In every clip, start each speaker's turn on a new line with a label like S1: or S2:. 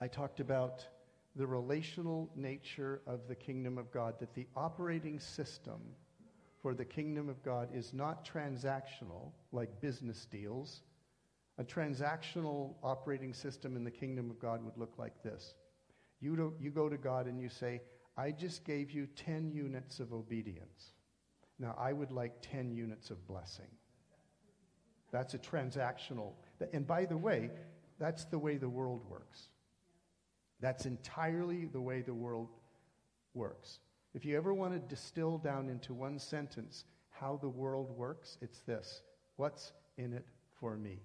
S1: I talked about the relational nature of the kingdom of God, that the operating system for the kingdom of God is not transactional like business deals. A transactional operating system in the kingdom of God would look like this. You, you go to God and you say, I just gave you 10 units of obedience. Now, I would like 10 units of blessing. That's a transactional. And by the way, that's the way the world works. That's entirely the way the world works. If you ever want to distill down into one sentence how the world works, it's this What's in it for me?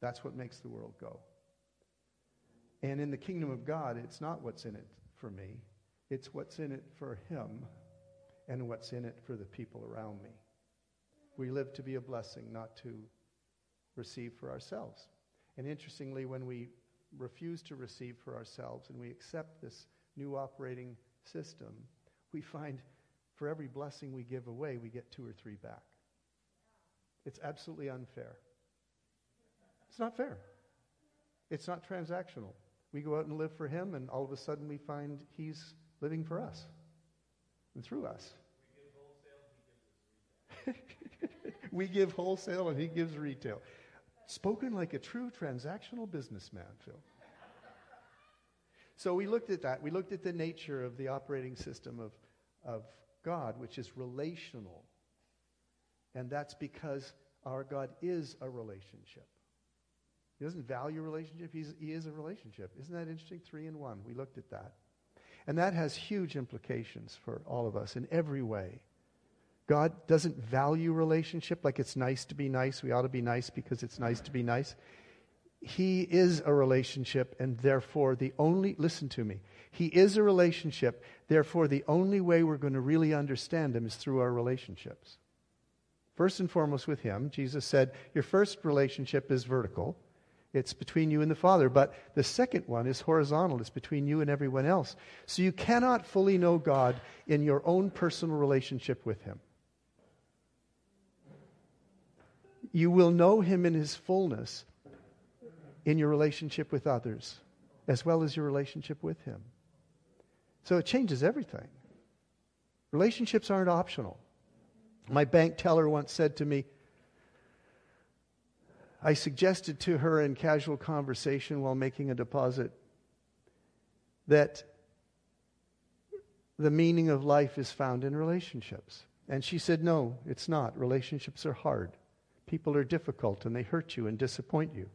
S1: That's what makes the world go. And in the kingdom of God, it's not what's in it for me, it's what's in it for Him and what's in it for the people around me. We live to be a blessing, not to receive for ourselves. And interestingly, when we refuse to receive for ourselves and we accept this new operating system, we find for every blessing we give away, we get two or three back. It's absolutely unfair. It's not fair. It's not transactional. We go out and live for Him, and all of a sudden we find He's living for us and through us. we give wholesale and He gives retail. Spoken like a true transactional businessman, Phil. So we looked at that. We looked at the nature of the operating system of, of God, which is relational. And that's because our God is a relationship. He doesn't value relationship, he's, he is a relationship. Isn't that interesting? Three in one. We looked at that. And that has huge implications for all of us in every way. God doesn't value relationship like it's nice to be nice. We ought to be nice because it's nice to be nice. He is a relationship, and therefore, the only, listen to me, He is a relationship, therefore, the only way we're going to really understand Him is through our relationships. First and foremost, with Him, Jesus said, Your first relationship is vertical, it's between you and the Father. But the second one is horizontal, it's between you and everyone else. So you cannot fully know God in your own personal relationship with Him. You will know Him in His fullness in your relationship with others, as well as your relationship with Him. So it changes everything. Relationships aren't optional. My bank teller once said to me, I suggested to her in casual conversation while making a deposit that the meaning of life is found in relationships. And she said, No, it's not. Relationships are hard. People are difficult and they hurt you and disappoint you.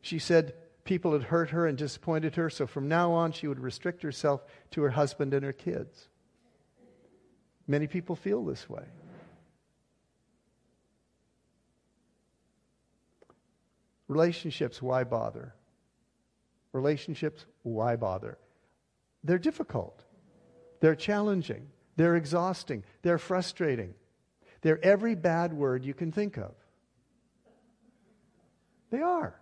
S1: She said people had hurt her and disappointed her, so from now on she would restrict herself to her husband and her kids. Many people feel this way. Relationships, why bother? Relationships, why bother? They're difficult. They're challenging. They're exhausting. They're frustrating. They're every bad word you can think of. They are.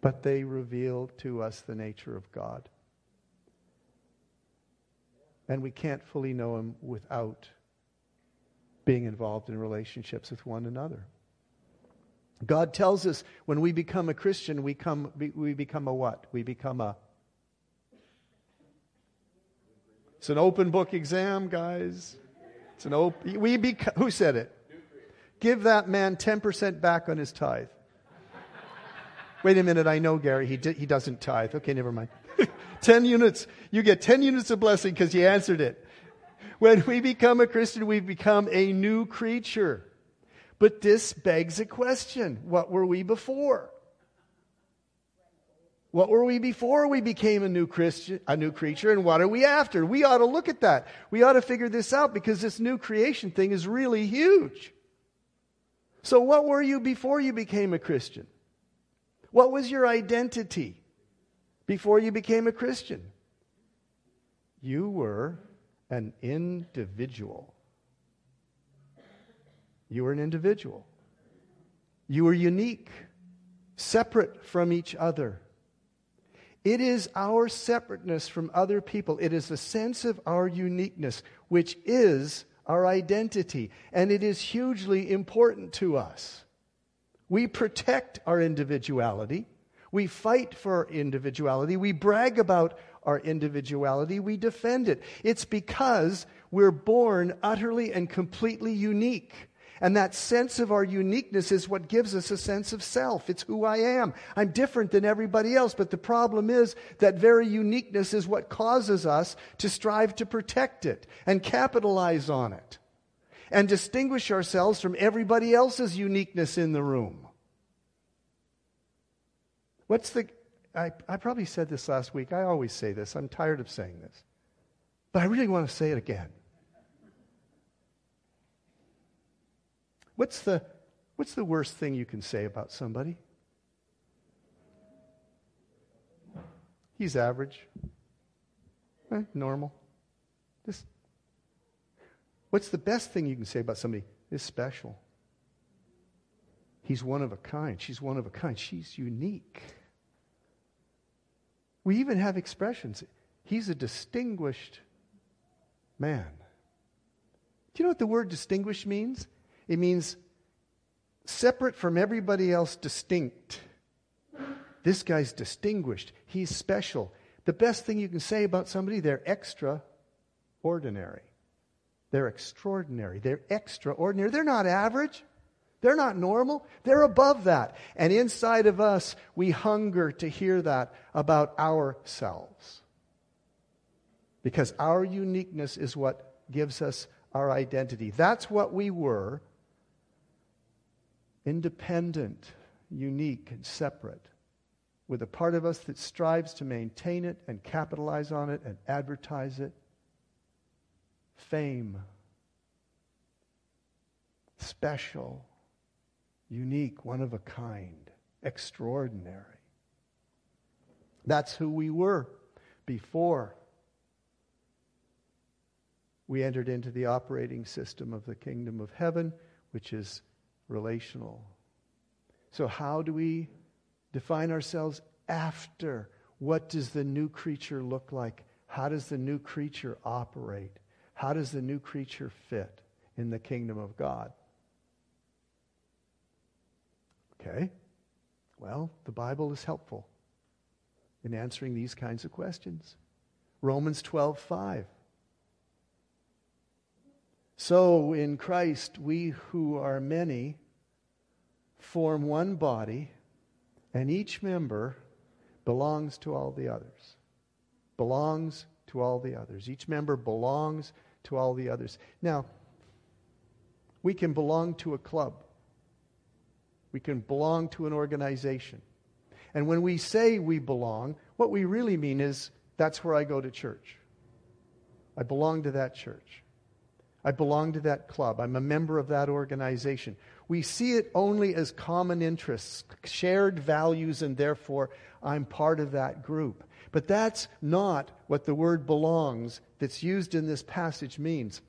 S1: but they reveal to us the nature of God. And we can't fully know Him without being involved in relationships with one another. God tells us when we become a Christian, we, come, we become a what? We become a. It's an open book exam, guys. It's an open. We beca- who said it? Give that man 10% back on his tithe. Wait a minute, I know Gary, he, di- he doesn't tithe. Okay, never mind. 10 units. You get 10 units of blessing because you answered it. When we become a Christian, we become a new creature. But this begs a question what were we before? What were we before we became a new Christian, a new creature, and what are we after? We ought to look at that. We ought to figure this out because this new creation thing is really huge. So, what were you before you became a Christian? What was your identity before you became a Christian? You were an individual. You were an individual. You were unique, separate from each other. It is our separateness from other people. It is the sense of our uniqueness, which is our identity. And it is hugely important to us. We protect our individuality. We fight for our individuality. We brag about our individuality. We defend it. It's because we're born utterly and completely unique. And that sense of our uniqueness is what gives us a sense of self. It's who I am. I'm different than everybody else. But the problem is that very uniqueness is what causes us to strive to protect it and capitalize on it and distinguish ourselves from everybody else's uniqueness in the room. What's the. I, I probably said this last week. I always say this. I'm tired of saying this. But I really want to say it again. What's the, what's the worst thing you can say about somebody? He's average. Eh, normal. Just What's the best thing you can say about somebody? Is special. He's one of a kind. She's one of a kind. She's unique. We even have expressions. He's a distinguished man. Do you know what the word distinguished means? It means separate from everybody else, distinct. This guy's distinguished. He's special. The best thing you can say about somebody, they're extraordinary. They're extraordinary. They're extraordinary. They're not average. They're not normal. They're above that. And inside of us, we hunger to hear that about ourselves. Because our uniqueness is what gives us our identity. That's what we were independent, unique, and separate, with a part of us that strives to maintain it and capitalize on it and advertise it fame, special, unique, one of a kind, extraordinary. That's who we were before we entered into the operating system of the kingdom of heaven, which is relational. So, how do we define ourselves after? What does the new creature look like? How does the new creature operate? How does the new creature fit in the kingdom of God? Okay. Well, the Bible is helpful in answering these kinds of questions. Romans 12, 5. So in Christ, we who are many form one body, and each member belongs to all the others. Belongs to all the others. Each member belongs to all the others. Now, we can belong to a club, we can belong to an organization. And when we say we belong, what we really mean is that's where I go to church. I belong to that church. I belong to that club. I'm a member of that organization. We see it only as common interests, shared values, and therefore I'm part of that group. But that's not what the word belongs that's used in this passage means.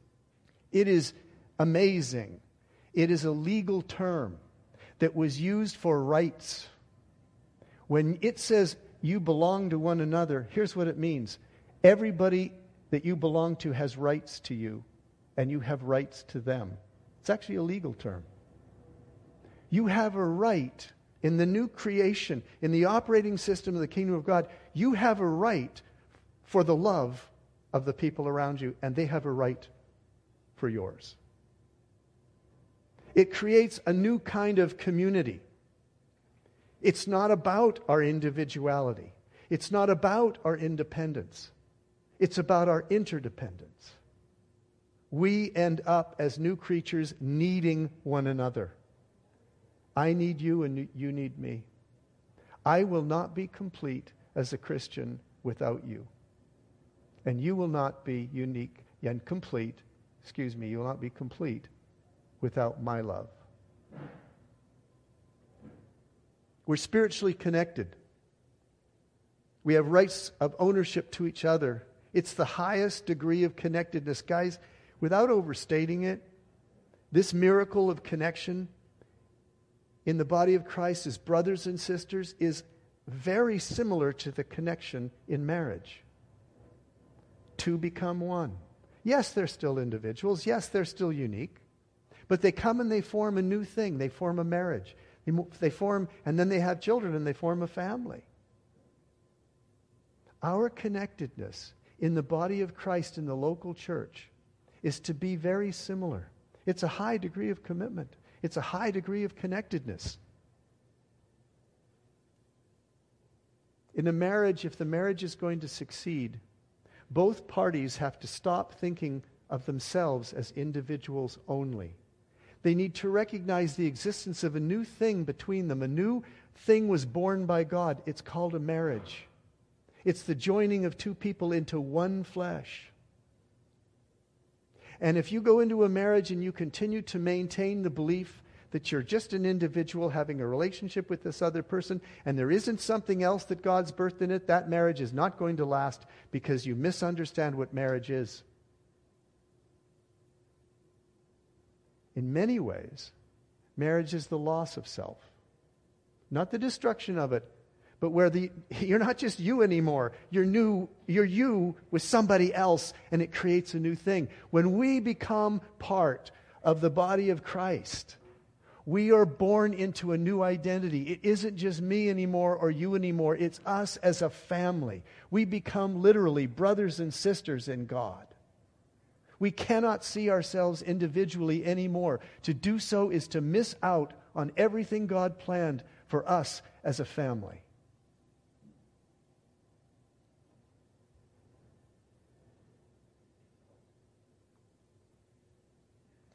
S1: It is amazing. It is a legal term that was used for rights. When it says you belong to one another, here's what it means everybody that you belong to has rights to you, and you have rights to them. It's actually a legal term. You have a right in the new creation, in the operating system of the kingdom of God, you have a right for the love of the people around you, and they have a right for yours. It creates a new kind of community. It's not about our individuality. It's not about our independence. It's about our interdependence. We end up as new creatures needing one another. I need you and you need me. I will not be complete as a Christian without you. And you will not be unique and complete, excuse me, you will not be complete without my love. We're spiritually connected. We have rights of ownership to each other. It's the highest degree of connectedness. Guys, without overstating it, this miracle of connection in the body of Christ as brothers and sisters is very similar to the connection in marriage. Two become one. Yes, they're still individuals. Yes, they're still unique. But they come and they form a new thing. They form a marriage. They form, and then they have children and they form a family. Our connectedness in the body of Christ in the local church is to be very similar. It's a high degree of commitment, it's a high degree of connectedness. In a marriage, if the marriage is going to succeed, both parties have to stop thinking of themselves as individuals only. They need to recognize the existence of a new thing between them. A new thing was born by God. It's called a marriage. It's the joining of two people into one flesh. And if you go into a marriage and you continue to maintain the belief that you're just an individual having a relationship with this other person and there isn't something else that God's birthed in it, that marriage is not going to last because you misunderstand what marriage is. In many ways, marriage is the loss of self, not the destruction of it, but where the, you're not just you anymore. You're new, you're you with somebody else, and it creates a new thing. When we become part of the body of Christ, we are born into a new identity. It isn't just me anymore or you anymore. It's us as a family. We become literally brothers and sisters in God. We cannot see ourselves individually anymore. To do so is to miss out on everything God planned for us as a family.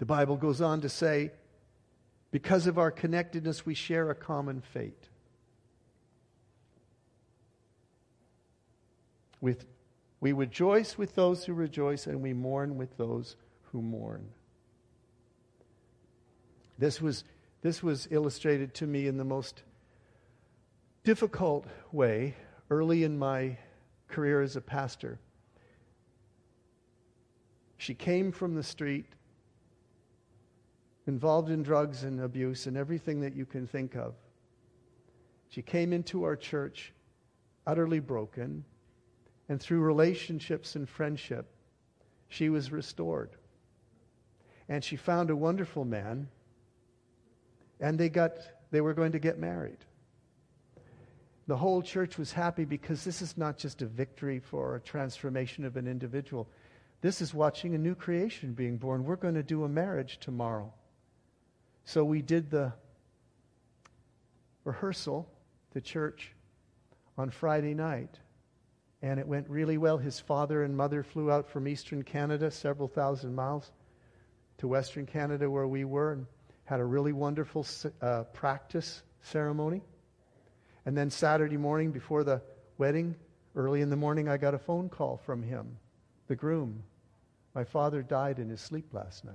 S1: The Bible goes on to say, because of our connectedness, we share a common fate. With we rejoice with those who rejoice, and we mourn with those who mourn. This was, this was illustrated to me in the most difficult way early in my career as a pastor. She came from the street, involved in drugs and abuse and everything that you can think of. She came into our church utterly broken and through relationships and friendship, she was restored. And she found a wonderful man, and they, got, they were going to get married. The whole church was happy because this is not just a victory for a transformation of an individual. This is watching a new creation being born. We're going to do a marriage tomorrow. So we did the rehearsal, the church, on Friday night and it went really well. His father and mother flew out from eastern Canada, several thousand miles, to western Canada where we were, and had a really wonderful uh, practice ceremony. And then Saturday morning before the wedding, early in the morning, I got a phone call from him, the groom. My father died in his sleep last night.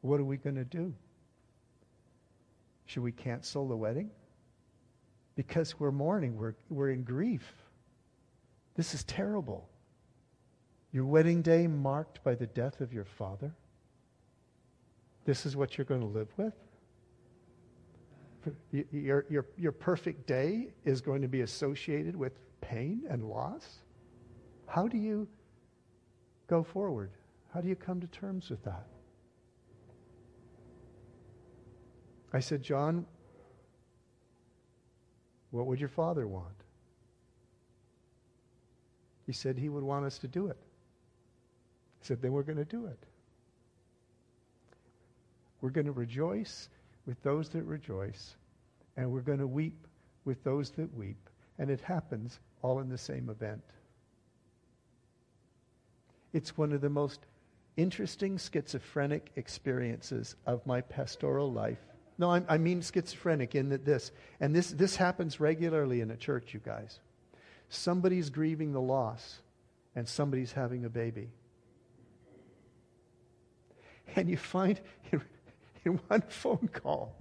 S1: What are we going to do? Should we cancel the wedding? because we're mourning, we're, we're in grief. This is terrible. Your wedding day marked by the death of your father. This is what you're going to live with? Your, your, your perfect day is going to be associated with pain and loss? How do you go forward? How do you come to terms with that? I said, John, what would your father want? He said he would want us to do it. He said, then we're going to do it. We're going to rejoice with those that rejoice, and we're going to weep with those that weep. And it happens all in the same event. It's one of the most interesting schizophrenic experiences of my pastoral life no, I, I mean schizophrenic in that this, and this, this happens regularly in a church, you guys. Somebody's grieving the loss, and somebody's having a baby. And you find in, in one phone call,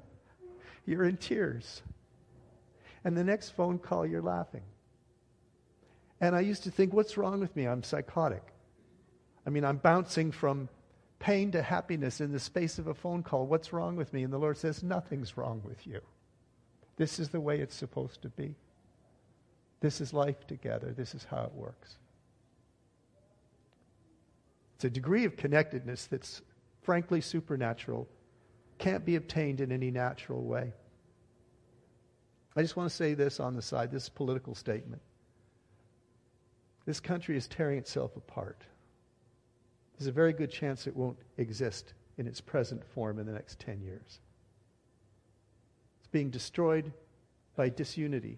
S1: you're in tears. And the next phone call, you're laughing. And I used to think, what's wrong with me? I'm psychotic. I mean, I'm bouncing from pain to happiness in the space of a phone call. What's wrong with me? And the Lord says, Nothing's wrong with you. This is the way it's supposed to be. This is life together. This is how it works. It's a degree of connectedness that's frankly supernatural, can't be obtained in any natural way. I just want to say this on the side this political statement. This country is tearing itself apart. There's a very good chance it won't exist in its present form in the next 10 years. It's being destroyed by disunity.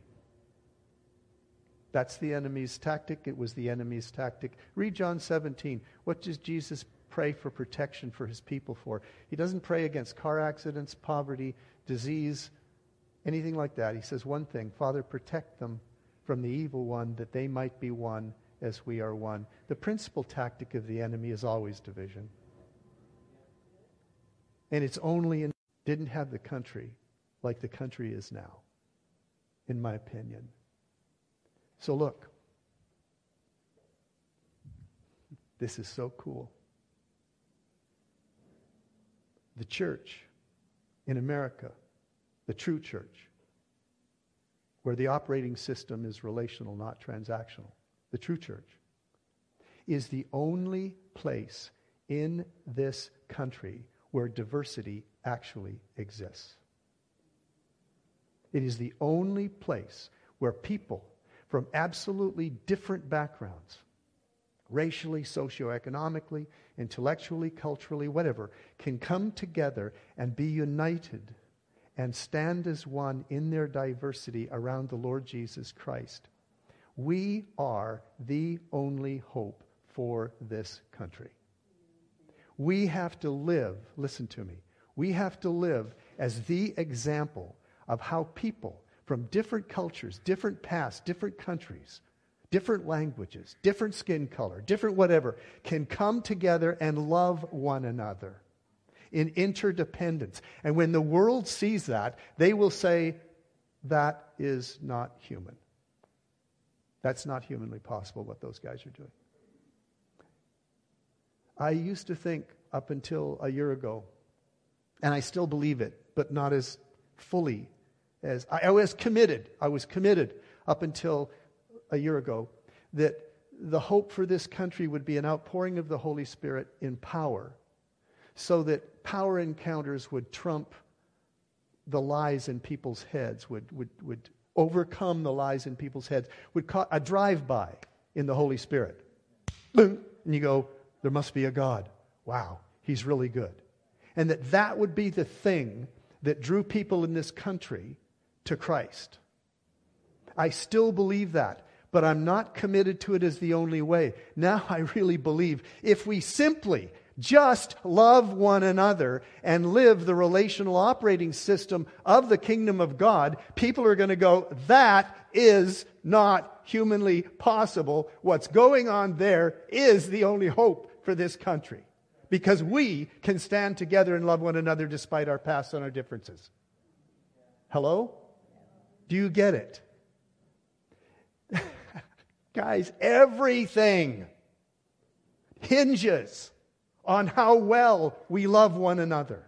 S1: That's the enemy's tactic. It was the enemy's tactic. Read John 17. What does Jesus pray for protection for his people for? He doesn't pray against car accidents, poverty, disease, anything like that. He says one thing Father, protect them from the evil one that they might be one as we are one. The principal tactic of the enemy is always division. And it's only in didn't have the country like the country is now, in my opinion. So look, this is so cool. The church in America, the true church, where the operating system is relational, not transactional, the true church, is the only place in this country where diversity actually exists. It is the only place where people from absolutely different backgrounds, racially, socioeconomically, intellectually, culturally, whatever, can come together and be united and stand as one in their diversity around the Lord Jesus Christ. We are the only hope for this country. We have to live, listen to me, we have to live as the example of how people from different cultures, different pasts, different countries, different languages, different skin color, different whatever, can come together and love one another in interdependence. And when the world sees that, they will say, that is not human. That's not humanly possible what those guys are doing. I used to think up until a year ago, and I still believe it, but not as fully as I, I was committed. I was committed up until a year ago that the hope for this country would be an outpouring of the Holy Spirit in power so that power encounters would trump the lies in people's heads, would, would, would overcome the lies in people's heads, would cause a drive by in the Holy Spirit. And you go, there must be a God. Wow, he's really good. And that that would be the thing that drew people in this country to Christ. I still believe that, but I'm not committed to it as the only way. Now I really believe if we simply just love one another and live the relational operating system of the kingdom of God, people are going to go, that is not humanly possible. What's going on there is the only hope for this country. Because we can stand together and love one another despite our past and our differences. Hello? Do you get it? Guys, everything hinges on how well we love one another.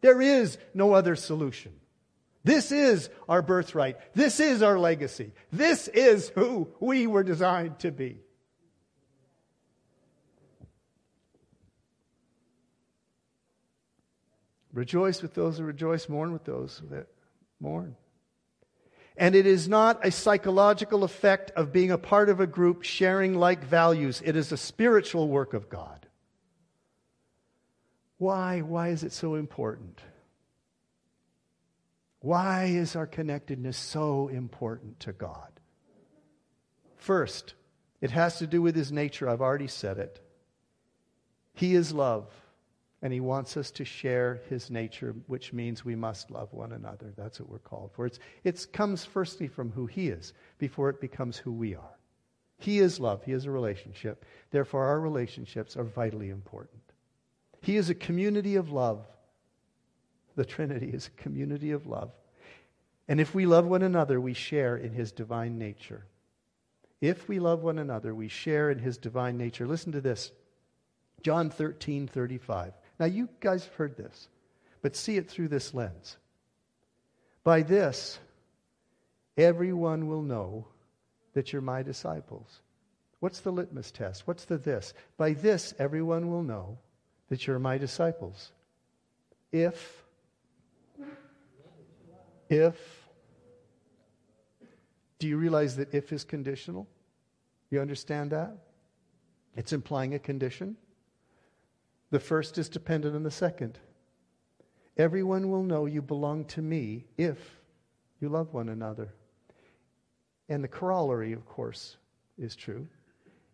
S1: There is no other solution. This is our birthright. This is our legacy. This is who we were designed to be. Rejoice with those who rejoice, mourn with those that mourn. And it is not a psychological effect of being a part of a group sharing like values. It is a spiritual work of God. Why? Why is it so important? Why is our connectedness so important to God? First, it has to do with his nature. I've already said it. He is love. And he wants us to share his nature, which means we must love one another. That's what we're called for. It comes firstly from who he is before it becomes who we are. He is love, he is a relationship. Therefore, our relationships are vitally important. He is a community of love. The Trinity is a community of love. And if we love one another, we share in his divine nature. If we love one another, we share in his divine nature. Listen to this John 13, 35. Now, you guys have heard this, but see it through this lens. By this, everyone will know that you're my disciples. What's the litmus test? What's the this? By this, everyone will know that you're my disciples. If, if, do you realize that if is conditional? You understand that? It's implying a condition. The first is dependent on the second. Everyone will know you belong to me if you love one another. And the corollary, of course, is true.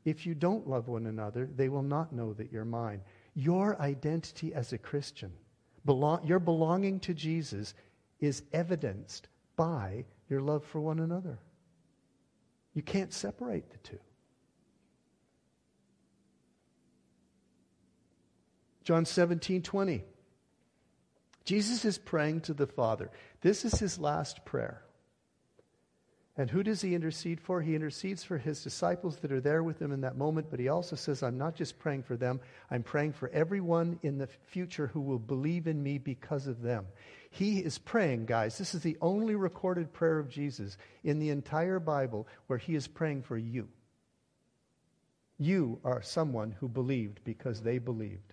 S1: If you don't love one another, they will not know that you're mine. Your identity as a Christian, belong, your belonging to Jesus, is evidenced by your love for one another. You can't separate the two. John 17, 20. Jesus is praying to the Father. This is his last prayer. And who does he intercede for? He intercedes for his disciples that are there with him in that moment, but he also says, I'm not just praying for them, I'm praying for everyone in the future who will believe in me because of them. He is praying, guys. This is the only recorded prayer of Jesus in the entire Bible where he is praying for you. You are someone who believed because they believed.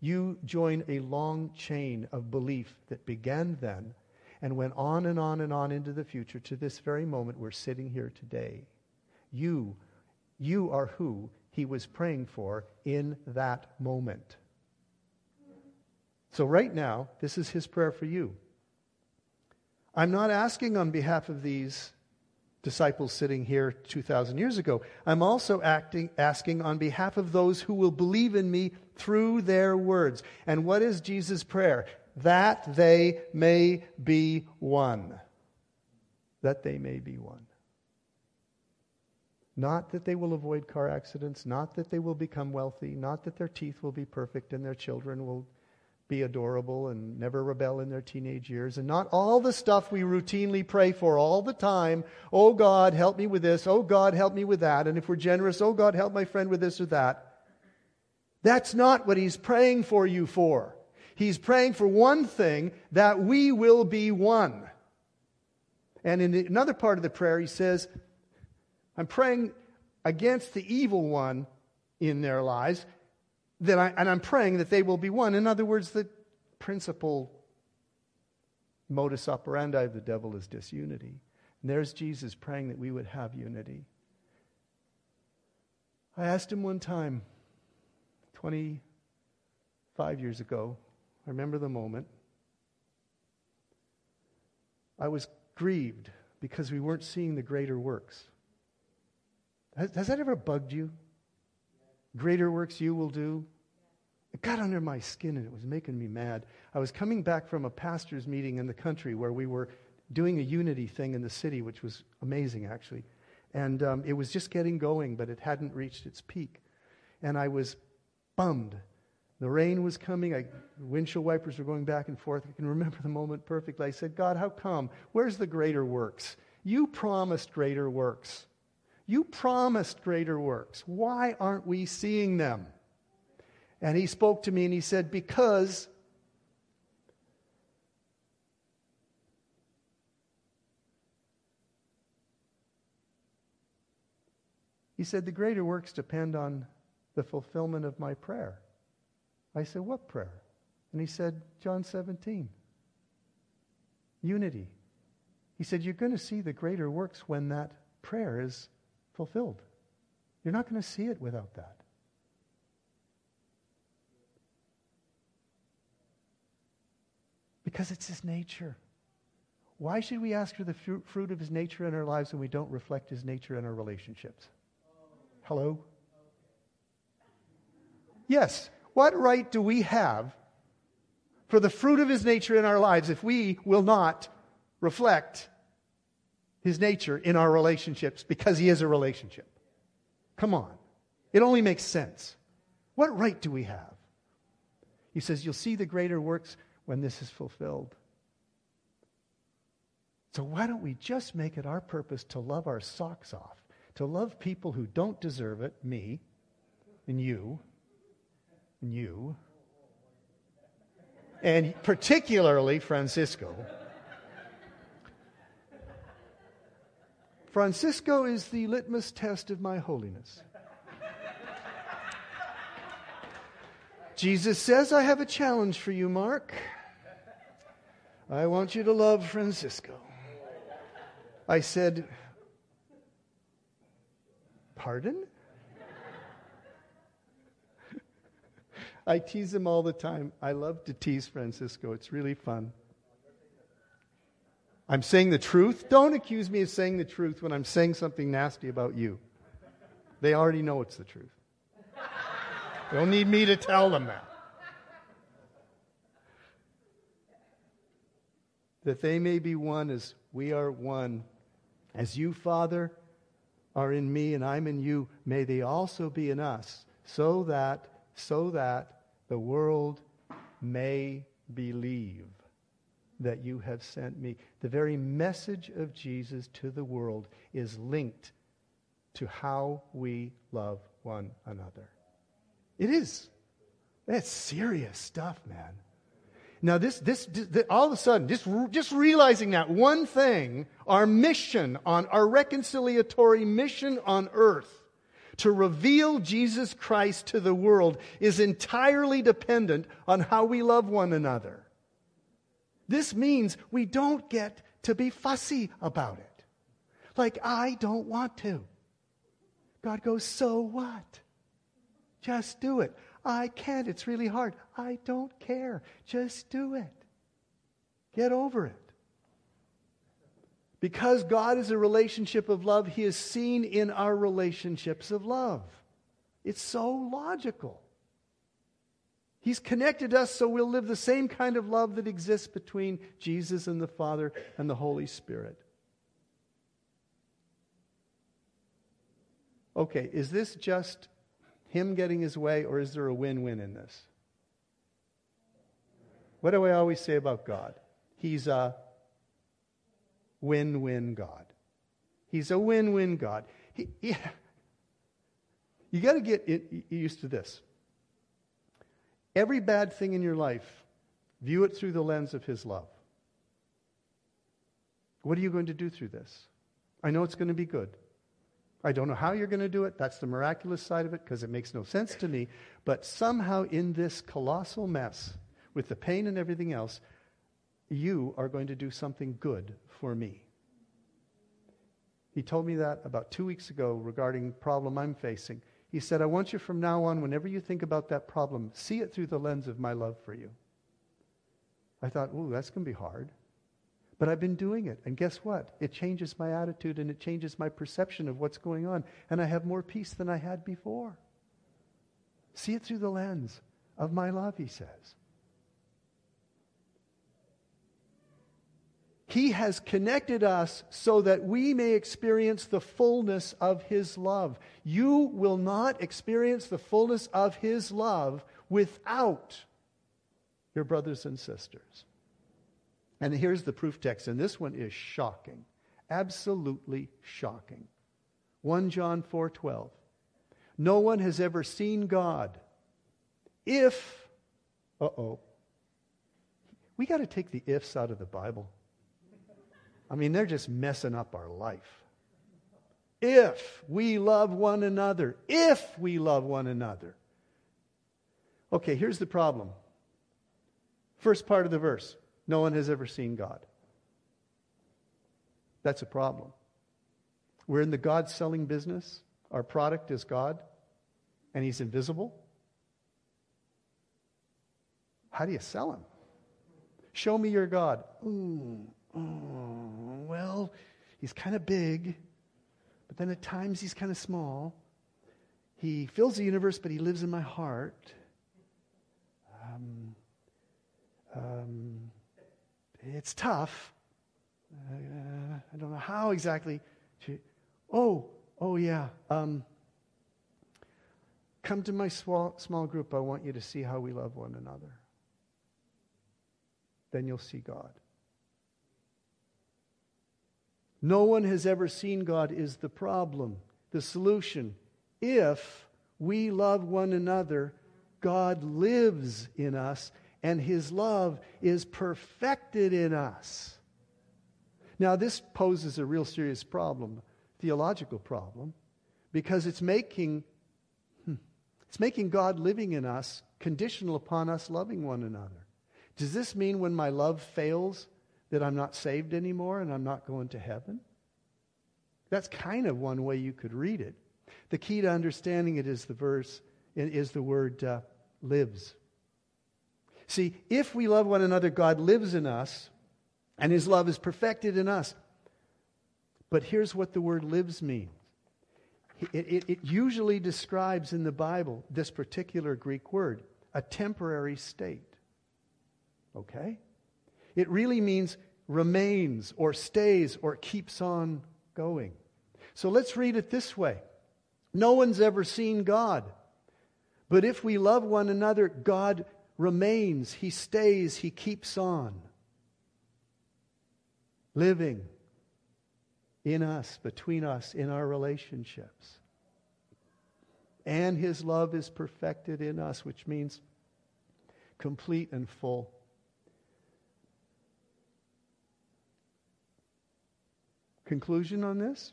S1: You join a long chain of belief that began then and went on and on and on into the future to this very moment we're sitting here today. You, you are who he was praying for in that moment. So, right now, this is his prayer for you. I'm not asking on behalf of these disciples sitting here 2,000 years ago. I'm also acting, asking on behalf of those who will believe in me through their words. And what is Jesus' prayer? That they may be one. That they may be one. Not that they will avoid car accidents, not that they will become wealthy, not that their teeth will be perfect and their children will be adorable and never rebel in their teenage years, and not all the stuff we routinely pray for all the time. Oh God, help me with this. Oh God, help me with that. And if we're generous, oh God, help my friend with this or that. That's not what he's praying for you for. He's praying for one thing that we will be one. And in another part of the prayer, he says, I'm praying against the evil one in their lives that I, and I'm praying that they will be one. In other words, the principal modus operandi of the devil is disunity. And there's Jesus praying that we would have unity. I asked him one time, 25 years ago, I remember the moment. I was grieved because we weren't seeing the greater works. Has, has that ever bugged you? Greater works you will do. It got under my skin and it was making me mad. I was coming back from a pastor's meeting in the country where we were doing a unity thing in the city, which was amazing, actually. And um, it was just getting going, but it hadn't reached its peak. And I was bummed. The rain was coming. I, windshield wipers were going back and forth. I can remember the moment perfectly. I said, God, how come? Where's the greater works? You promised greater works. You promised greater works. Why aren't we seeing them? And he spoke to me and he said, Because he said, The greater works depend on the fulfillment of my prayer. I said, What prayer? And he said, John 17. Unity. He said, You're going to see the greater works when that prayer is fulfilled. You're not going to see it without that. Because it's his nature. Why should we ask for the fruit of his nature in our lives when we don't reflect his nature in our relationships? Hello? Yes. What right do we have for the fruit of his nature in our lives if we will not reflect his nature in our relationships because he is a relationship. Come on. It only makes sense. What right do we have? He says, You'll see the greater works when this is fulfilled. So, why don't we just make it our purpose to love our socks off, to love people who don't deserve it, me, and you, you, and particularly Francisco. Francisco is the litmus test of my holiness. Jesus says, I have a challenge for you, Mark. I want you to love Francisco. I said, Pardon? I tease him all the time. I love to tease Francisco, it's really fun. I'm saying the truth. Don't accuse me of saying the truth when I'm saying something nasty about you. They already know it's the truth. They don't need me to tell them that. That they may be one as we are one. As you, Father, are in me and I'm in you, may they also be in us, so that, so that the world may believe that you have sent me. The very message of Jesus to the world is linked to how we love one another. It is. That's serious stuff, man. Now, this, this, this, all of a sudden, just, just realizing that one thing, our mission on our reconciliatory mission on earth to reveal Jesus Christ to the world is entirely dependent on how we love one another. This means we don't get to be fussy about it. Like, I don't want to. God goes, so what? Just do it. I can't. It's really hard. I don't care. Just do it. Get over it. Because God is a relationship of love, He is seen in our relationships of love. It's so logical. He's connected us so we'll live the same kind of love that exists between Jesus and the Father and the Holy Spirit. Okay, is this just him getting his way, or is there a win win in this? What do I always say about God? He's a win win God. He's a win win God. He, he, you got to get used to this. Every bad thing in your life, view it through the lens of His love. What are you going to do through this? I know it's going to be good. I don't know how you're going to do it. That's the miraculous side of it because it makes no sense to me. But somehow, in this colossal mess, with the pain and everything else, you are going to do something good for me. He told me that about two weeks ago regarding problem I'm facing. He said, I want you from now on, whenever you think about that problem, see it through the lens of my love for you. I thought, ooh, that's going to be hard. But I've been doing it. And guess what? It changes my attitude and it changes my perception of what's going on. And I have more peace than I had before. See it through the lens of my love, he says. He has connected us so that we may experience the fullness of His love. You will not experience the fullness of His love without your brothers and sisters. And here's the proof text, and this one is shocking. Absolutely shocking. 1 John 4:12. No one has ever seen God. If uh-oh. We got to take the ifs out of the Bible. I mean, they're just messing up our life. If we love one another, if we love one another. Okay, here's the problem. First part of the verse no one has ever seen God. That's a problem. We're in the God selling business. Our product is God, and He's invisible. How do you sell Him? Show me your God. Ooh, oh, well, he's kind of big, but then at times he's kind of small. He fills the universe, but he lives in my heart. Um, um, it's tough. Uh, I don't know how exactly. To, oh, oh yeah. Um, come to my small, small group. I want you to see how we love one another. Then you'll see God. No one has ever seen God is the problem. The solution, if we love one another, God lives in us and his love is perfected in us. Now, this poses a real serious problem, theological problem, because it's making, hmm, it's making God living in us conditional upon us loving one another. Does this mean when my love fails that I'm not saved anymore and I'm not going to heaven? That's kind of one way you could read it. The key to understanding it is the verse, is the word uh, lives. See, if we love one another, God lives in us, and his love is perfected in us. But here's what the word lives means it, it, it, usually describes in the Bible this particular Greek word, a temporary state. Okay? It really means remains or stays or keeps on going. So let's read it this way No one's ever seen God. But if we love one another, God remains, He stays, He keeps on living in us, between us, in our relationships. And His love is perfected in us, which means complete and full. Conclusion on this?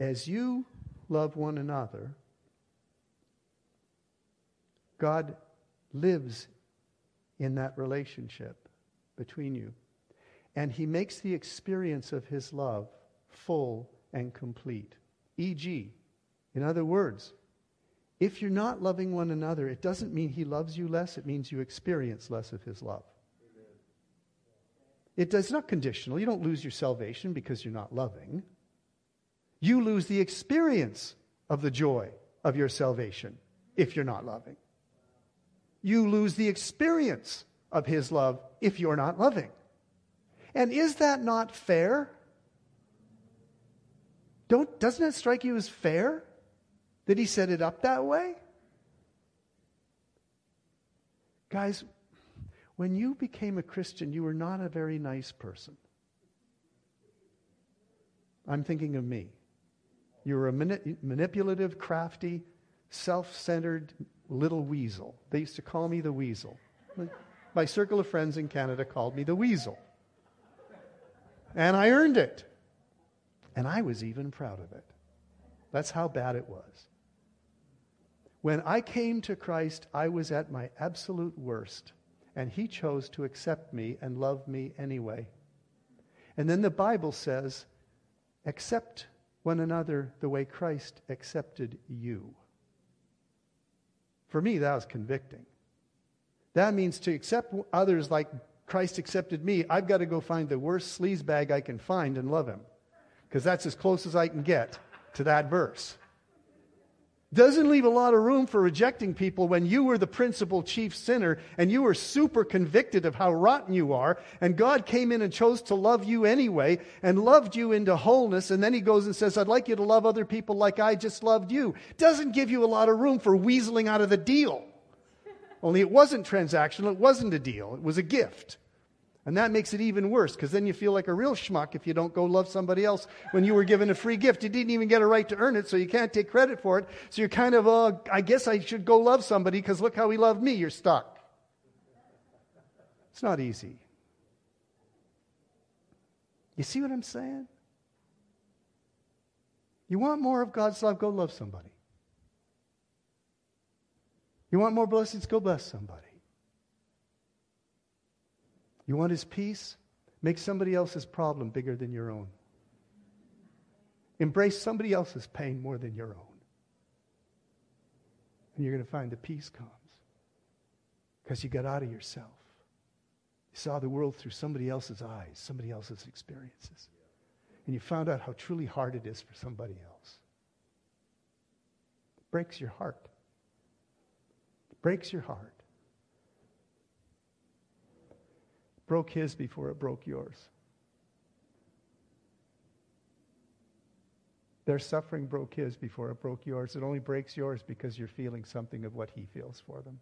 S1: As you love one another, God lives in that relationship between you. And he makes the experience of his love full and complete. E.g., in other words, if you're not loving one another, it doesn't mean he loves you less, it means you experience less of his love. It does not conditional. You don't lose your salvation because you're not loving. You lose the experience of the joy of your salvation if you're not loving. You lose the experience of his love if you're not loving. And is that not fair? Don't, doesn't it strike you as fair that he set it up that way? Guys, when you became a Christian, you were not a very nice person. I'm thinking of me. You were a mani- manipulative, crafty, self centered little weasel. They used to call me the weasel. My circle of friends in Canada called me the weasel. And I earned it. And I was even proud of it. That's how bad it was. When I came to Christ, I was at my absolute worst. And He chose to accept me and love me anyway. And then the Bible says, accept one another the way Christ accepted you. For me, that was convicting. That means to accept others like Christ accepted me, I've got to go find the worst sleaze bag I can find and love him. Because that's as close as I can get to that verse. Doesn't leave a lot of room for rejecting people when you were the principal chief sinner and you were super convicted of how rotten you are, and God came in and chose to love you anyway and loved you into wholeness, and then He goes and says, I'd like you to love other people like I just loved you. Doesn't give you a lot of room for weaseling out of the deal. Only it wasn't transactional, it wasn't a deal, it was a gift. And that makes it even worse because then you feel like a real schmuck if you don't go love somebody else when you were given a free gift. You didn't even get a right to earn it, so you can't take credit for it. So you're kind of, uh, I guess I should go love somebody because look how he loved me. You're stuck. It's not easy. You see what I'm saying? You want more of God's love? Go love somebody. You want more blessings? Go bless somebody. You want his peace? Make somebody else's problem bigger than your own. Embrace somebody else's pain more than your own. And you're going to find the peace comes because you got out of yourself. You saw the world through somebody else's eyes, somebody else's experiences. And you found out how truly hard it is for somebody else. It breaks your heart. It breaks your heart. Broke his before it broke yours. Their suffering broke his before it broke yours. It only breaks yours because you're feeling something of what he feels for them.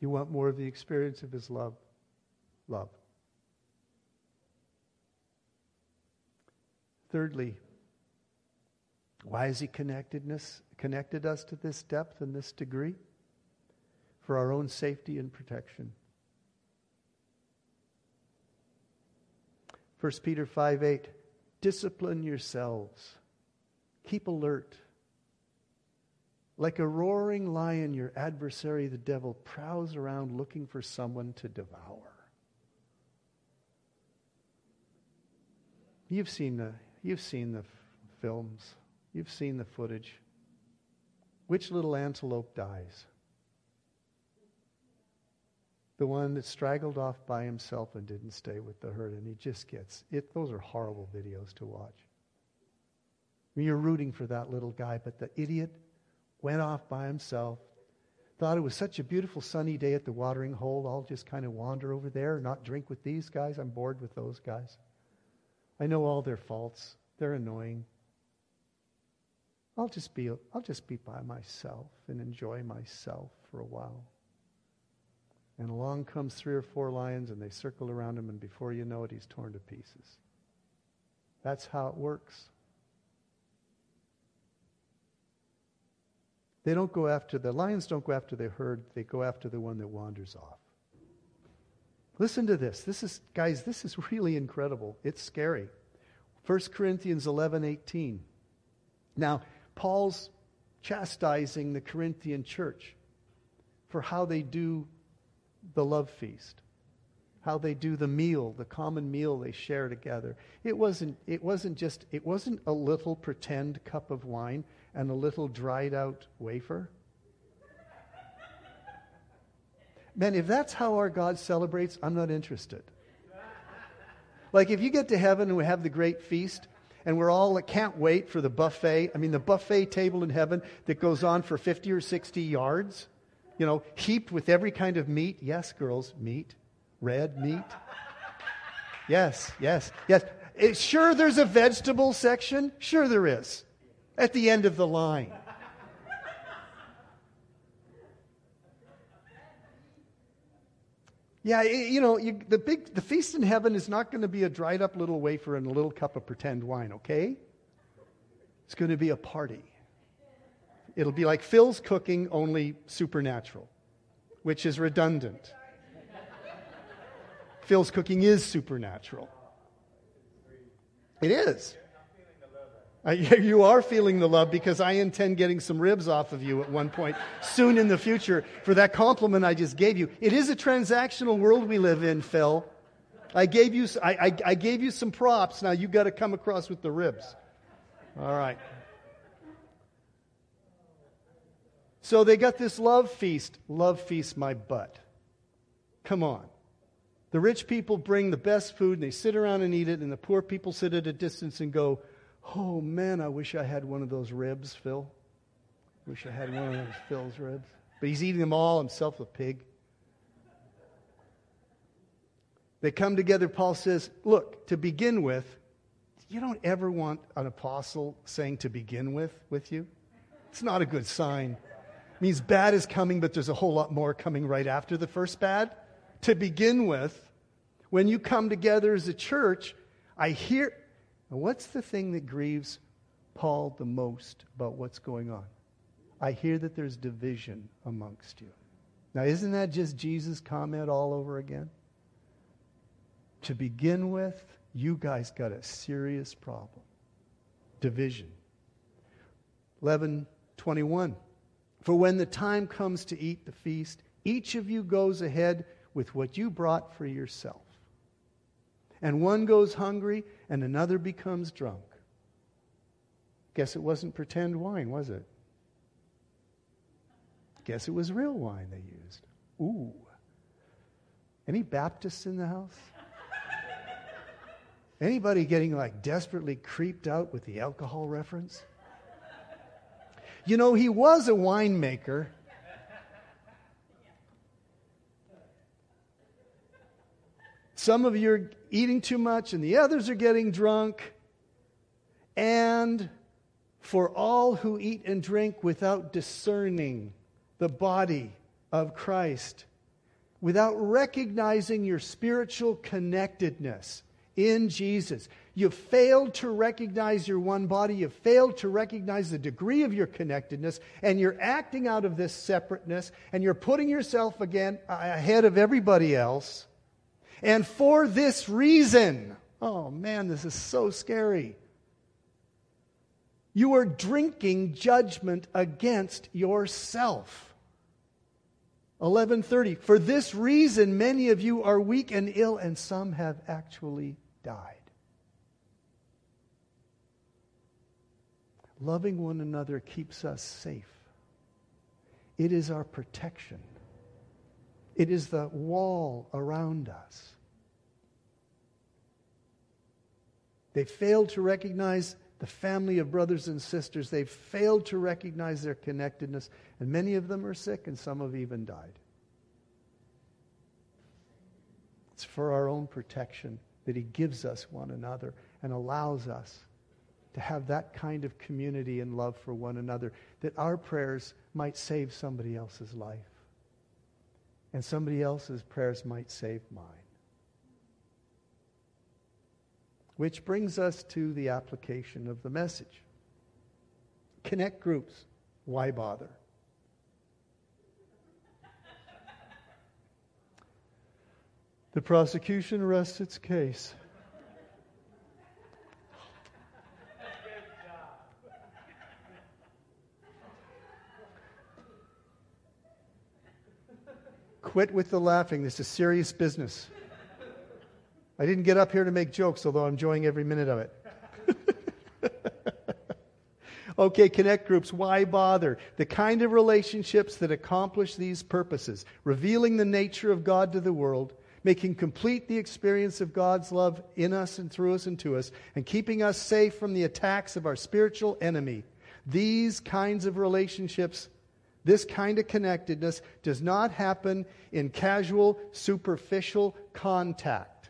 S1: You want more of the experience of his love? Love. Thirdly, why has He connectedness, connected us to this depth and this degree? For our own safety and protection. 1 Peter 5 8, discipline yourselves, keep alert. Like a roaring lion, your adversary, the devil, prowls around looking for someone to devour. You've seen the you've seen the f- films, you've seen the footage. Which little antelope dies? The one that straggled off by himself and didn't stay with the herd, and he just gets it. Those are horrible videos to watch. You're rooting for that little guy, but the idiot went off by himself. Thought it was such a beautiful sunny day at the watering hole. I'll just kind of wander over there, not drink with these guys. I'm bored with those guys. I know all their faults. They're annoying. I'll just be I'll just be by myself and enjoy myself for a while. And along comes three or four lions and they circle around him and before you know it he's torn to pieces. That's how it works. They don't go after the lions don't go after the herd, they go after the one that wanders off. Listen to this. This is guys, this is really incredible. It's scary. 1 Corinthians 11:18. Now, Paul's chastising the Corinthian church for how they do the love feast, how they do the meal, the common meal they share together. It wasn't, it wasn't just, it wasn't a little pretend cup of wine and a little dried out wafer. Man, if that's how our God celebrates, I'm not interested. Like if you get to heaven and we have the great feast, and we're all that can't wait for the buffet. I mean, the buffet table in heaven that goes on for 50 or 60 yards you know, heaped with every kind of meat. Yes, girls, meat, red meat. Yes, yes, yes. It, sure, there's a vegetable section. Sure, there is. At the end of the line. Yeah, you know, you, the big the feast in heaven is not going to be a dried up little wafer and a little cup of pretend wine, okay? It's going to be a party. It'll be like Phil's cooking, only supernatural, which is redundant. Phil's cooking is supernatural. It is. You are feeling the love because I intend getting some ribs off of you at one point soon in the future for that compliment I just gave you. It is a transactional world we live in, Phil. I gave you, I, I, I gave you some props. Now you've got to come across with the ribs. All right. So they got this love feast. Love feast my butt. Come on. The rich people bring the best food and they sit around and eat it, and the poor people sit at a distance and go, Oh man, I wish I had one of those ribs, Phil. Wish I had one of those Phil's ribs. But he's eating them all, himself a pig. They come together, Paul says, Look, to begin with, you don't ever want an apostle saying to begin with with you. It's not a good sign means bad is coming, but there's a whole lot more coming right after the first bad. To begin with, when you come together as a church, I hear. What's the thing that grieves Paul the most about what's going on? I hear that there's division amongst you. Now, isn't that just Jesus' comment all over again? To begin with, you guys got a serious problem division. 1121. For when the time comes to eat the feast, each of you goes ahead with what you brought for yourself. And one goes hungry and another becomes drunk. Guess it wasn't pretend wine, was it? Guess it was real wine they used. Ooh. Any Baptists in the house? Anybody getting like desperately creeped out with the alcohol reference? You know, he was a winemaker. Some of you are eating too much, and the others are getting drunk. And for all who eat and drink without discerning the body of Christ, without recognizing your spiritual connectedness in Jesus, You've failed to recognize your one body. You've failed to recognize the degree of your connectedness, and you're acting out of this separateness, and you're putting yourself again ahead of everybody else. And for this reason, Oh man, this is so scary. You are drinking judgment against yourself. 11:30 For this reason many of you are weak and ill and some have actually died. Loving one another keeps us safe. It is our protection. It is the wall around us. They failed to recognize the family of brothers and sisters. They've failed to recognize their connectedness, and many of them are sick, and some have even died. It's for our own protection that He gives us one another and allows us to have that kind of community and love for one another, that our prayers might save somebody else's life, and somebody else's prayers might save mine. Which brings us to the application of the message. Connect groups. Why bother? The prosecution rests its case. Quit with the laughing. This is serious business. I didn't get up here to make jokes, although I'm enjoying every minute of it. okay, connect groups. Why bother? The kind of relationships that accomplish these purposes revealing the nature of God to the world, making complete the experience of God's love in us and through us and to us, and keeping us safe from the attacks of our spiritual enemy. These kinds of relationships this kind of connectedness does not happen in casual, superficial contact.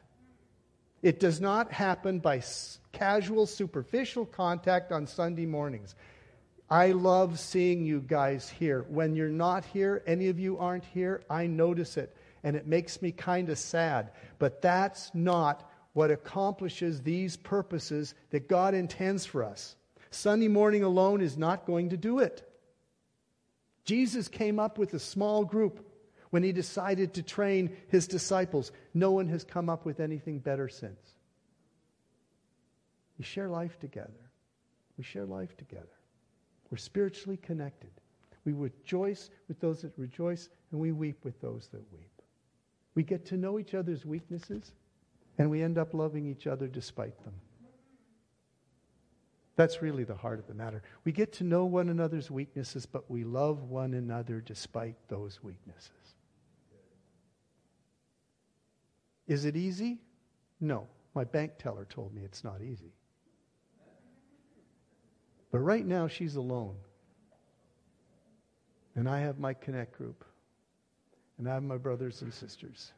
S1: It does not happen by casual, superficial contact on Sunday mornings. I love seeing you guys here. When you're not here, any of you aren't here, I notice it, and it makes me kind of sad. But that's not what accomplishes these purposes that God intends for us. Sunday morning alone is not going to do it. Jesus came up with a small group when he decided to train his disciples. No one has come up with anything better since. We share life together. We share life together. We're spiritually connected. We rejoice with those that rejoice, and we weep with those that weep. We get to know each other's weaknesses, and we end up loving each other despite them. That's really the heart of the matter. We get to know one another's weaknesses, but we love one another despite those weaknesses. Is it easy? No. My bank teller told me it's not easy. But right now, she's alone. And I have my connect group. And I have my brothers and sisters.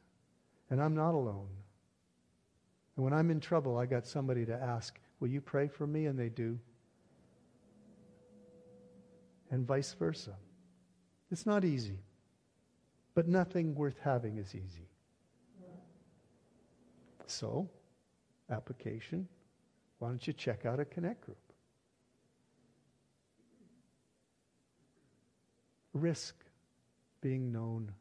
S1: And I'm not alone. And when I'm in trouble, I got somebody to ask, Will you pray for me? And they do. And vice versa. It's not easy. But nothing worth having is easy. So, application, why don't you check out a Connect group? Risk being known.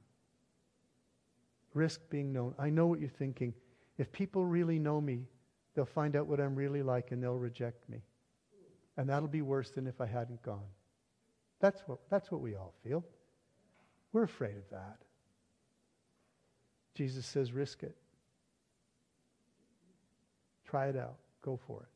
S1: Risk being known. I know what you're thinking. If people really know me, they'll find out what I'm really like and they'll reject me. And that'll be worse than if I hadn't gone. That's what, that's what we all feel. We're afraid of that. Jesus says, risk it. Try it out. Go for it.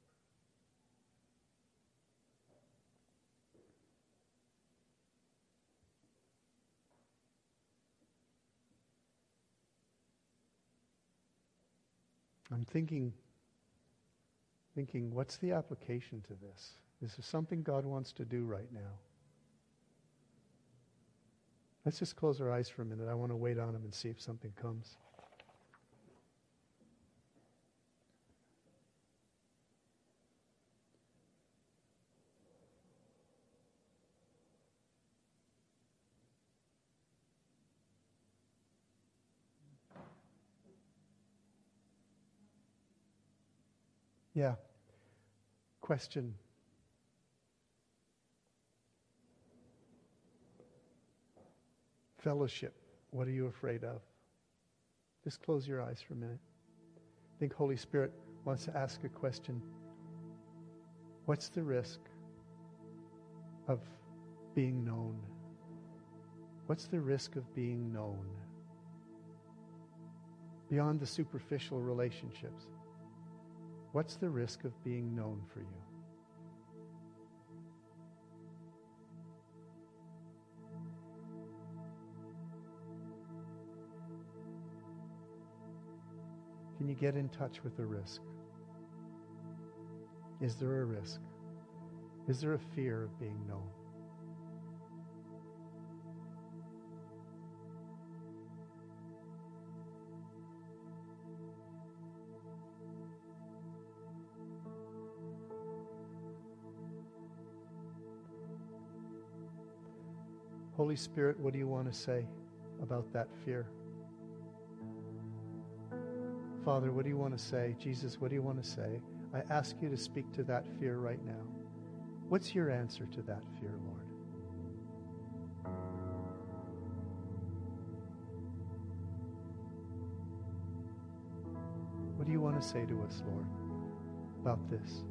S1: I'm thinking, thinking, what's the application to this? Is there something God wants to do right now? Let's just close our eyes for a minute. I want to wait on him and see if something comes. Yeah. Question. Fellowship. What are you afraid of? Just close your eyes for a minute. Think, Holy Spirit, wants to ask a question. What's the risk of being known? What's the risk of being known? Beyond the superficial relationships, what's the risk of being known for you? Can you get in touch with the risk? Is there a risk? Is there a fear of being known? Holy Spirit, what do you want to say about that fear? Father, what do you want to say? Jesus, what do you want to say? I ask you to speak to that fear right now. What's your answer to that fear, Lord? What do you want to say to us, Lord, about this?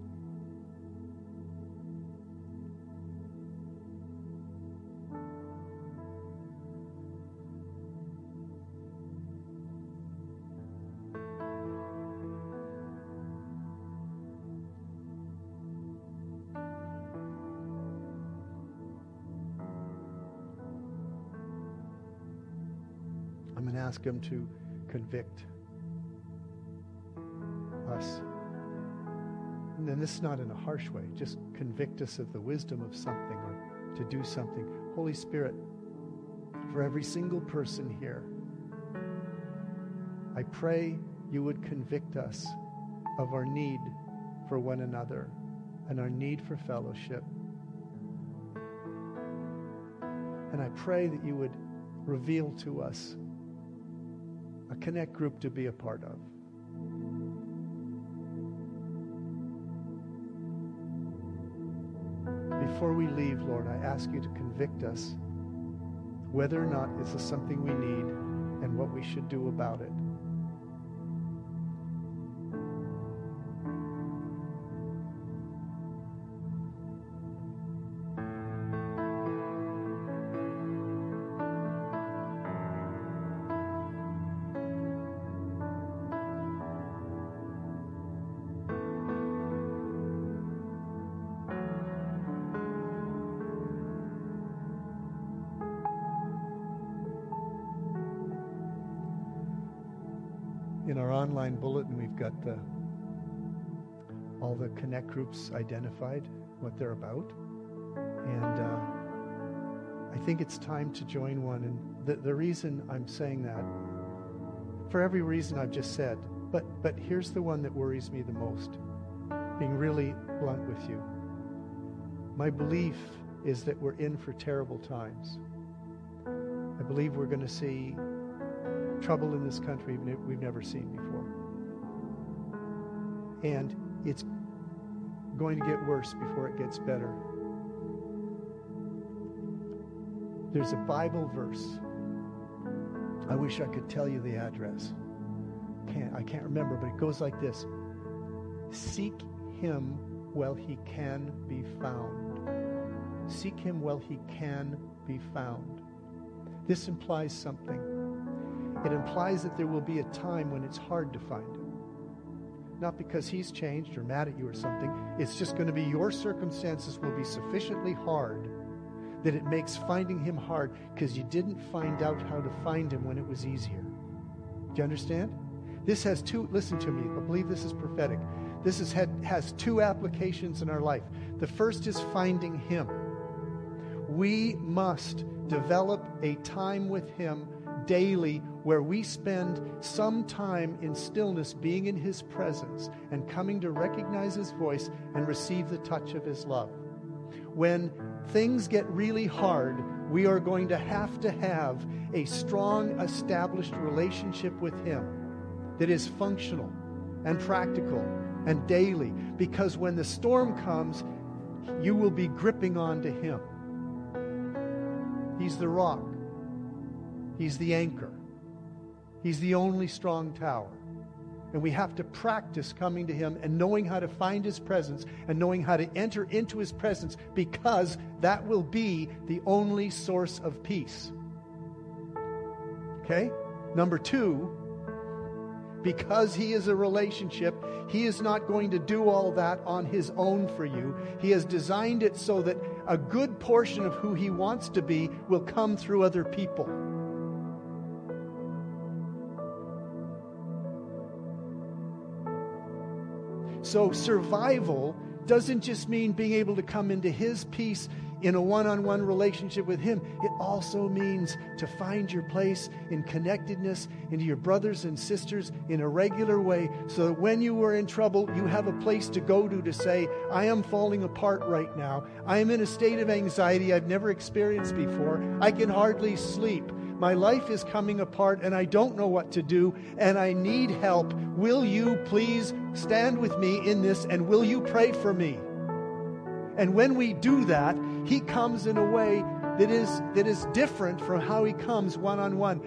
S1: Ask Him to convict us. And this is not in a harsh way, just convict us of the wisdom of something or to do something. Holy Spirit, for every single person here, I pray you would convict us of our need for one another and our need for fellowship. And I pray that you would reveal to us connect group to be a part of. Before we leave, Lord, I ask you to convict us whether or not this is something we need and what we should do about it. In our online bulletin, we've got the all the connect groups identified, what they're about, and uh, I think it's time to join one. And the, the reason I'm saying that, for every reason I've just said, but but here's the one that worries me the most. Being really blunt with you, my belief is that we're in for terrible times. I believe we're going to see trouble in this country we've never seen before. And it's going to get worse before it gets better. There's a Bible verse. I wish I could tell you the address. Can't, I can't remember, but it goes like this Seek him while he can be found. Seek him while he can be found. This implies something. It implies that there will be a time when it's hard to find him. Not because he's changed or mad at you or something. It's just going to be your circumstances will be sufficiently hard that it makes finding him hard because you didn't find out how to find him when it was easier. Do you understand? This has two, listen to me, I believe this is prophetic. This is, has two applications in our life. The first is finding him. We must develop a time with him daily where we spend some time in stillness being in His presence and coming to recognize His voice and receive the touch of His love. When things get really hard, we are going to have to have a strong, established relationship with Him that is functional and practical and daily because when the storm comes, you will be gripping onto Him. He's the rock. He's the anchor. He's the only strong tower. And we have to practice coming to Him and knowing how to find His presence and knowing how to enter into His presence because that will be the only source of peace. Okay? Number two, because He is a relationship, He is not going to do all that on His own for you. He has designed it so that a good portion of who He wants to be will come through other people. So, survival doesn't just mean being able to come into His peace in a one on one relationship with Him. It also means to find your place in connectedness into your brothers and sisters in a regular way so that when you are in trouble, you have a place to go to to say, I am falling apart right now. I am in a state of anxiety I've never experienced before. I can hardly sleep. My life is coming apart and I don't know what to do and I need help. Will you please stand with me in this and will you pray for me? And when we do that, he comes in a way that is, that is different from how he comes one on one.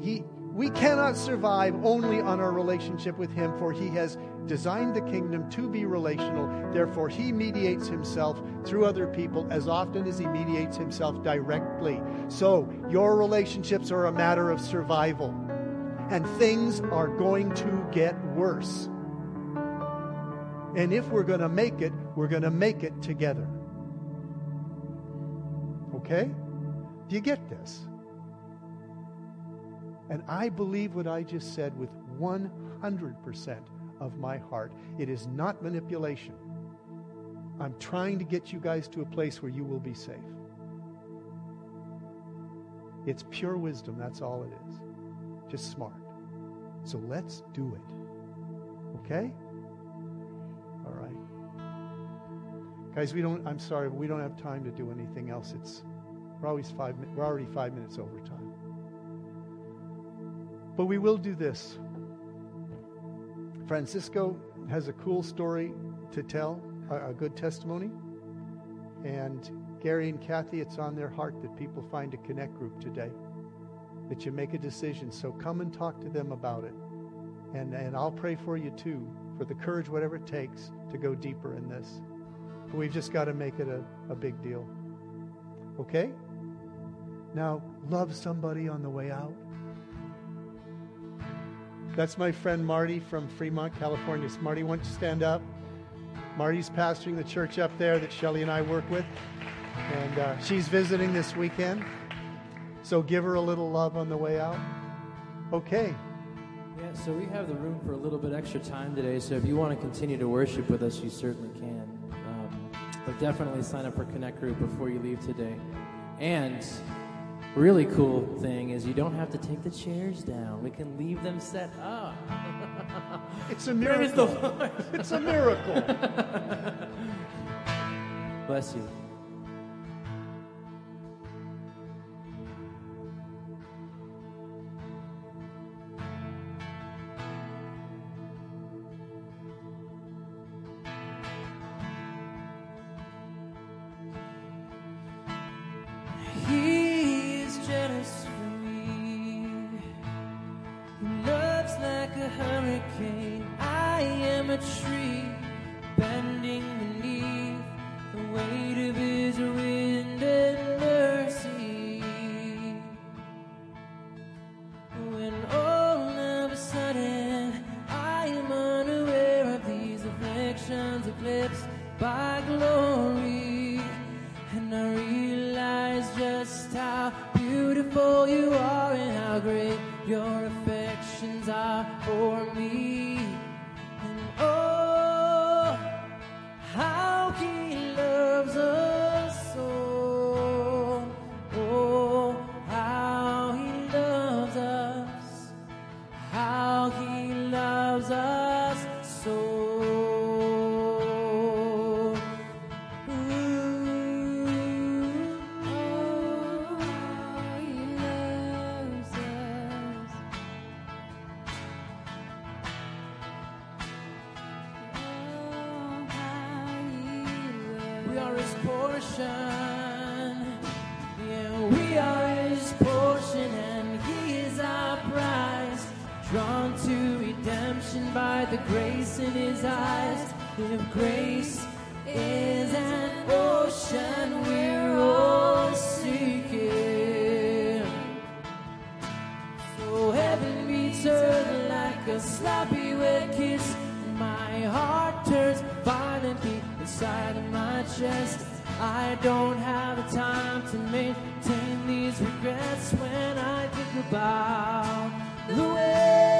S1: He, we cannot survive only on our relationship with him, for he has designed the kingdom to be relational. Therefore, he mediates himself through other people as often as he mediates himself directly. So, your relationships are a matter of survival, and things are going to get worse. And if we're going to make it, we're going to make it together. Okay? Do you get this? And I believe what I just said with 100% of my heart. It is not manipulation. I'm trying to get you guys to a place where you will be safe. It's pure wisdom, that's all it is. Just smart. So let's do it. Okay? All right. Guys, we don't I'm sorry, we don't have time to do anything else. It's we're always 5 we're already 5 minutes over time. But we will do this. Francisco has a cool story to tell, a, a good testimony. And Gary and Kathy, it's on their heart that people find a connect group today, that you make a decision. So come and talk to them about it. And, and I'll pray for you too, for the courage, whatever it takes, to go deeper in this. But we've just got to make it a, a big deal. Okay? Now, love somebody on the way out. That's my friend Marty from Fremont, California. So Marty, why don't you stand up? Marty's pastoring the church up there that Shelly and I work with. And uh, she's visiting this weekend. So give her a little love on the way out. Okay.
S2: Yeah, so we have the room for a little bit extra time today. So if you want to continue to worship with us, you certainly can. Um, but definitely sign up for Connect Group before you leave today. And really cool thing is you don't have to take the chairs down. We can leave them set up.
S1: It's a miracle. it's a miracle.
S2: Bless you. Drawn to redemption by the grace in his eyes. If grace is an ocean we're all seeking. So heaven like a sloppy wet kiss. And my heart inside of my chest. I don't have the time to maintain these regrets when I think about the way